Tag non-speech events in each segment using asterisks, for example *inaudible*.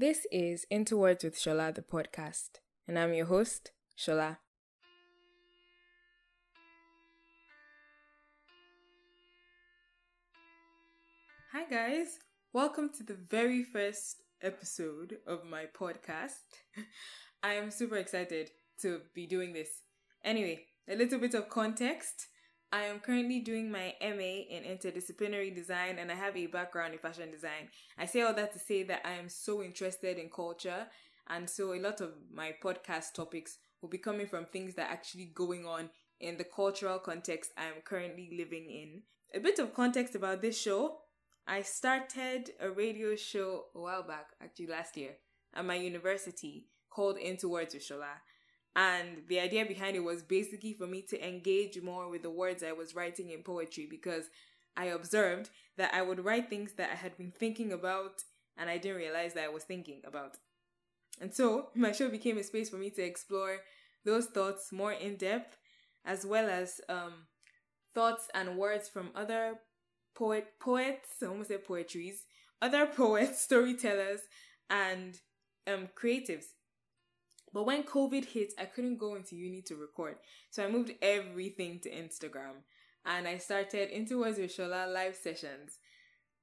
This is Into Words with Shola, the podcast, and I'm your host, Shola. Hi, guys. Welcome to the very first episode of my podcast. *laughs* I am super excited to be doing this. Anyway, a little bit of context. I am currently doing my MA in interdisciplinary design and I have a background in fashion design. I say all that to say that I am so interested in culture and so a lot of my podcast topics will be coming from things that are actually going on in the cultural context I am currently living in. A bit of context about this show. I started a radio show a while back, actually last year, at my university called Into Words with Shola. And the idea behind it was basically for me to engage more with the words I was writing in poetry because I observed that I would write things that I had been thinking about and I didn't realize that I was thinking about. And so my show became a space for me to explore those thoughts more in depth, as well as um, thoughts and words from other poet poets, I almost said poetries, other *laughs* poets, storytellers, and um, creatives but when COVID hit, I couldn't go into uni to record. So I moved everything to Instagram and I started Into Words with Shola live sessions.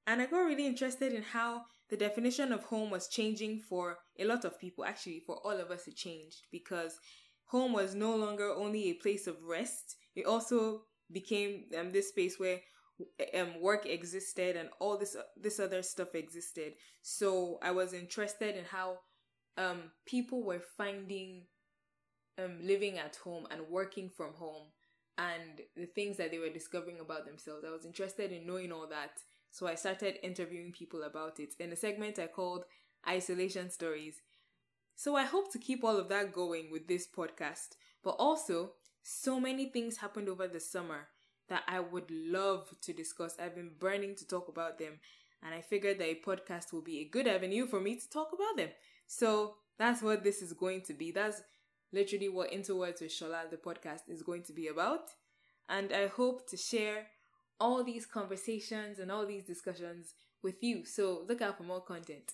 And I got really interested in how the definition of home was changing for a lot of people. Actually, for all of us, it changed because home was no longer only a place of rest, it also became um, this space where um, work existed and all this this other stuff existed. So I was interested in how um, people were finding um, living at home and working from home and the things that they were discovering about themselves. I was interested in knowing all that. So I started interviewing people about it in a segment I called Isolation Stories. So I hope to keep all of that going with this podcast. But also, so many things happened over the summer that I would love to discuss. I've been burning to talk about them. And I figured that a podcast will be a good avenue for me to talk about them. So that's what this is going to be. That's literally what Into Words with Shola, the podcast, is going to be about. And I hope to share all these conversations and all these discussions with you. So look out for more content.